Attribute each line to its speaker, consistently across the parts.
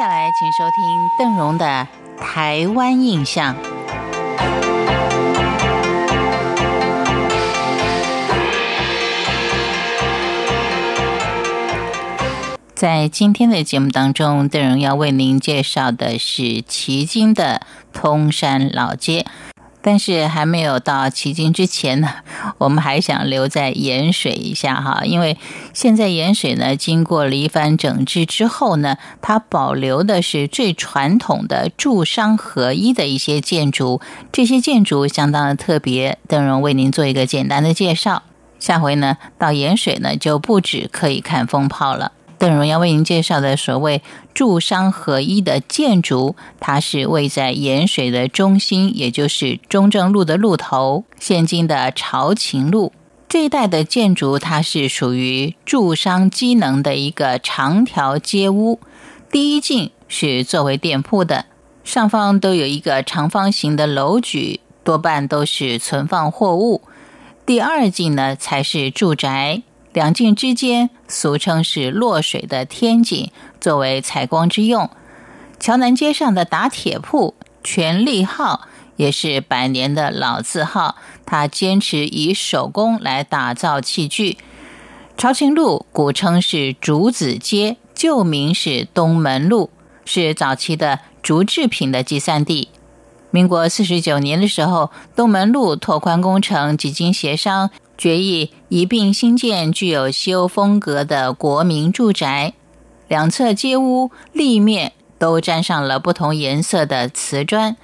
Speaker 1: 下来，请收听邓荣的《台湾印象》。在今天的节目当中，邓荣要为您介绍的是旗津的通山老街。但是还没有到旗津之前呢，我们还想留在盐水一下哈，因为现在盐水呢经过了一番整治之后呢，它保留的是最传统的住商合一的一些建筑，这些建筑相当的特别。邓荣为您做一个简单的介绍，下回呢到盐水呢就不止可以看风炮了。邓荣要为您介绍的所谓住商合一的建筑，它是位在盐水的中心，也就是中正路的路头，现今的朝晴路这一带的建筑，它是属于住商机能的一个长条街屋。第一进是作为店铺的，上方都有一个长方形的楼举，多半都是存放货物。第二进呢，才是住宅。两境之间，俗称是落水的天井，作为采光之用。桥南街上的打铁铺全利号也是百年的老字号，它坚持以手工来打造器具。朝晴路古称是竹子街，旧名是东门路，是早期的竹制品的集散地。民国四十九年的时候，东门路拓宽工程几经协商。决议一并新建具有西欧风格的国民住宅，两侧街屋立面都沾上了不同颜色的瓷砖。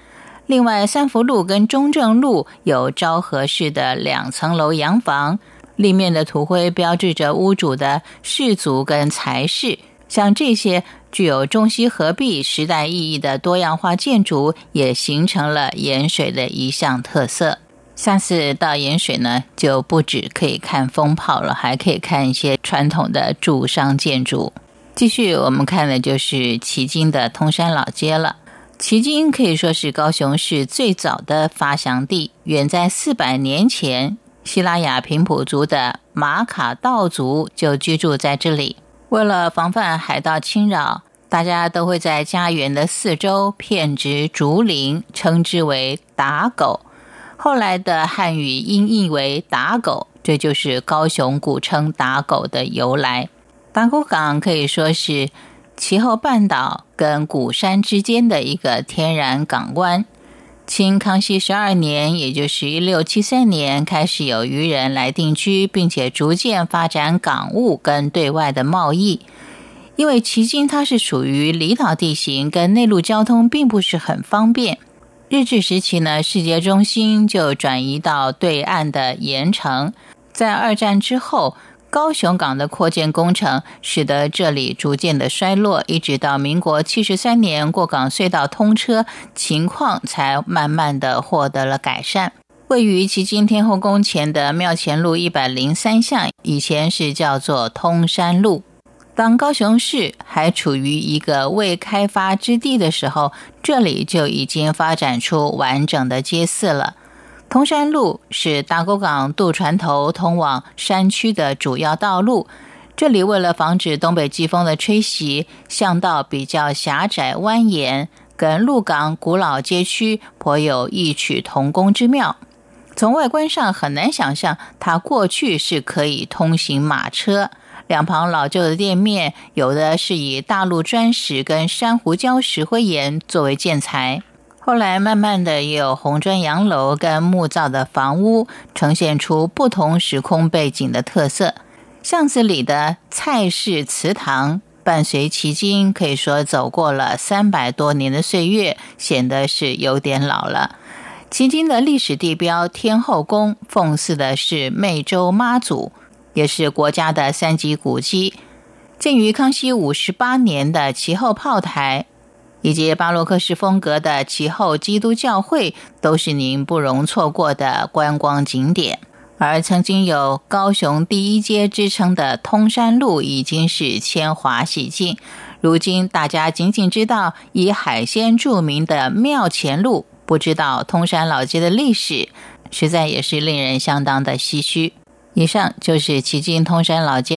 Speaker 1: 另外，三福路跟中正路有昭和式的两层楼洋房，立面的土灰标志着屋主的氏族跟财势。像这些具有中西合璧时代意义的多样化建筑，也形成了盐水的一项特色。下次到盐水呢，就不止可以看风炮了，还可以看一些传统的住商建筑。继续，我们看的就是旗津的通山老街了。旗津可以说是高雄市最早的发祥地，远在四百年前，西拉雅平埔族的马卡道族就居住在这里。为了防范海盗侵扰，大家都会在家园的四周片植竹林，称之为打狗。后来的汉语音译为“打狗”，这就是高雄古称“打狗”的由来。打狗港可以说是其后半岛跟鼓山之间的一个天然港湾。清康熙十二年，也就是一六七三年，开始有渔人来定居，并且逐渐发展港务跟对外的贸易。因为旗津它是属于离岛地形，跟内陆交通并不是很方便。日治时期呢，世界中心就转移到对岸的盐城。在二战之后，高雄港的扩建工程使得这里逐渐的衰落，一直到民国七十三年过港隧道通车，情况才慢慢的获得了改善。位于旗津天后宫前的庙前路一百零三巷，以前是叫做通山路。当高雄市还处于一个未开发之地的时候，这里就已经发展出完整的街市了。通山路是大沟港渡船头通往山区的主要道路。这里为了防止东北季风的吹袭，巷道比较狭窄蜿蜒，跟鹿港古老街区颇有异曲同工之妙。从外观上很难想象，它过去是可以通行马车。两旁老旧的店面，有的是以大陆砖石跟珊瑚礁石灰岩作为建材。后来慢慢的，也有红砖洋楼跟木造的房屋，呈现出不同时空背景的特色。巷子里的菜市祠堂，伴随其经，可以说走过了三百多年的岁月，显得是有点老了。迄今的历史地标天后宫，奉祀的是湄洲妈祖。也是国家的三级古迹。建于康熙五十八年的其后炮台，以及巴洛克式风格的其后基督教会，都是您不容错过的观光景点。而曾经有高雄第一街之称的通山路，已经是铅华洗尽。如今大家仅仅知道以海鲜著名的庙前路，不知道通山老街的历史，实在也是令人相当的唏嘘。以上就是旗津通山老街。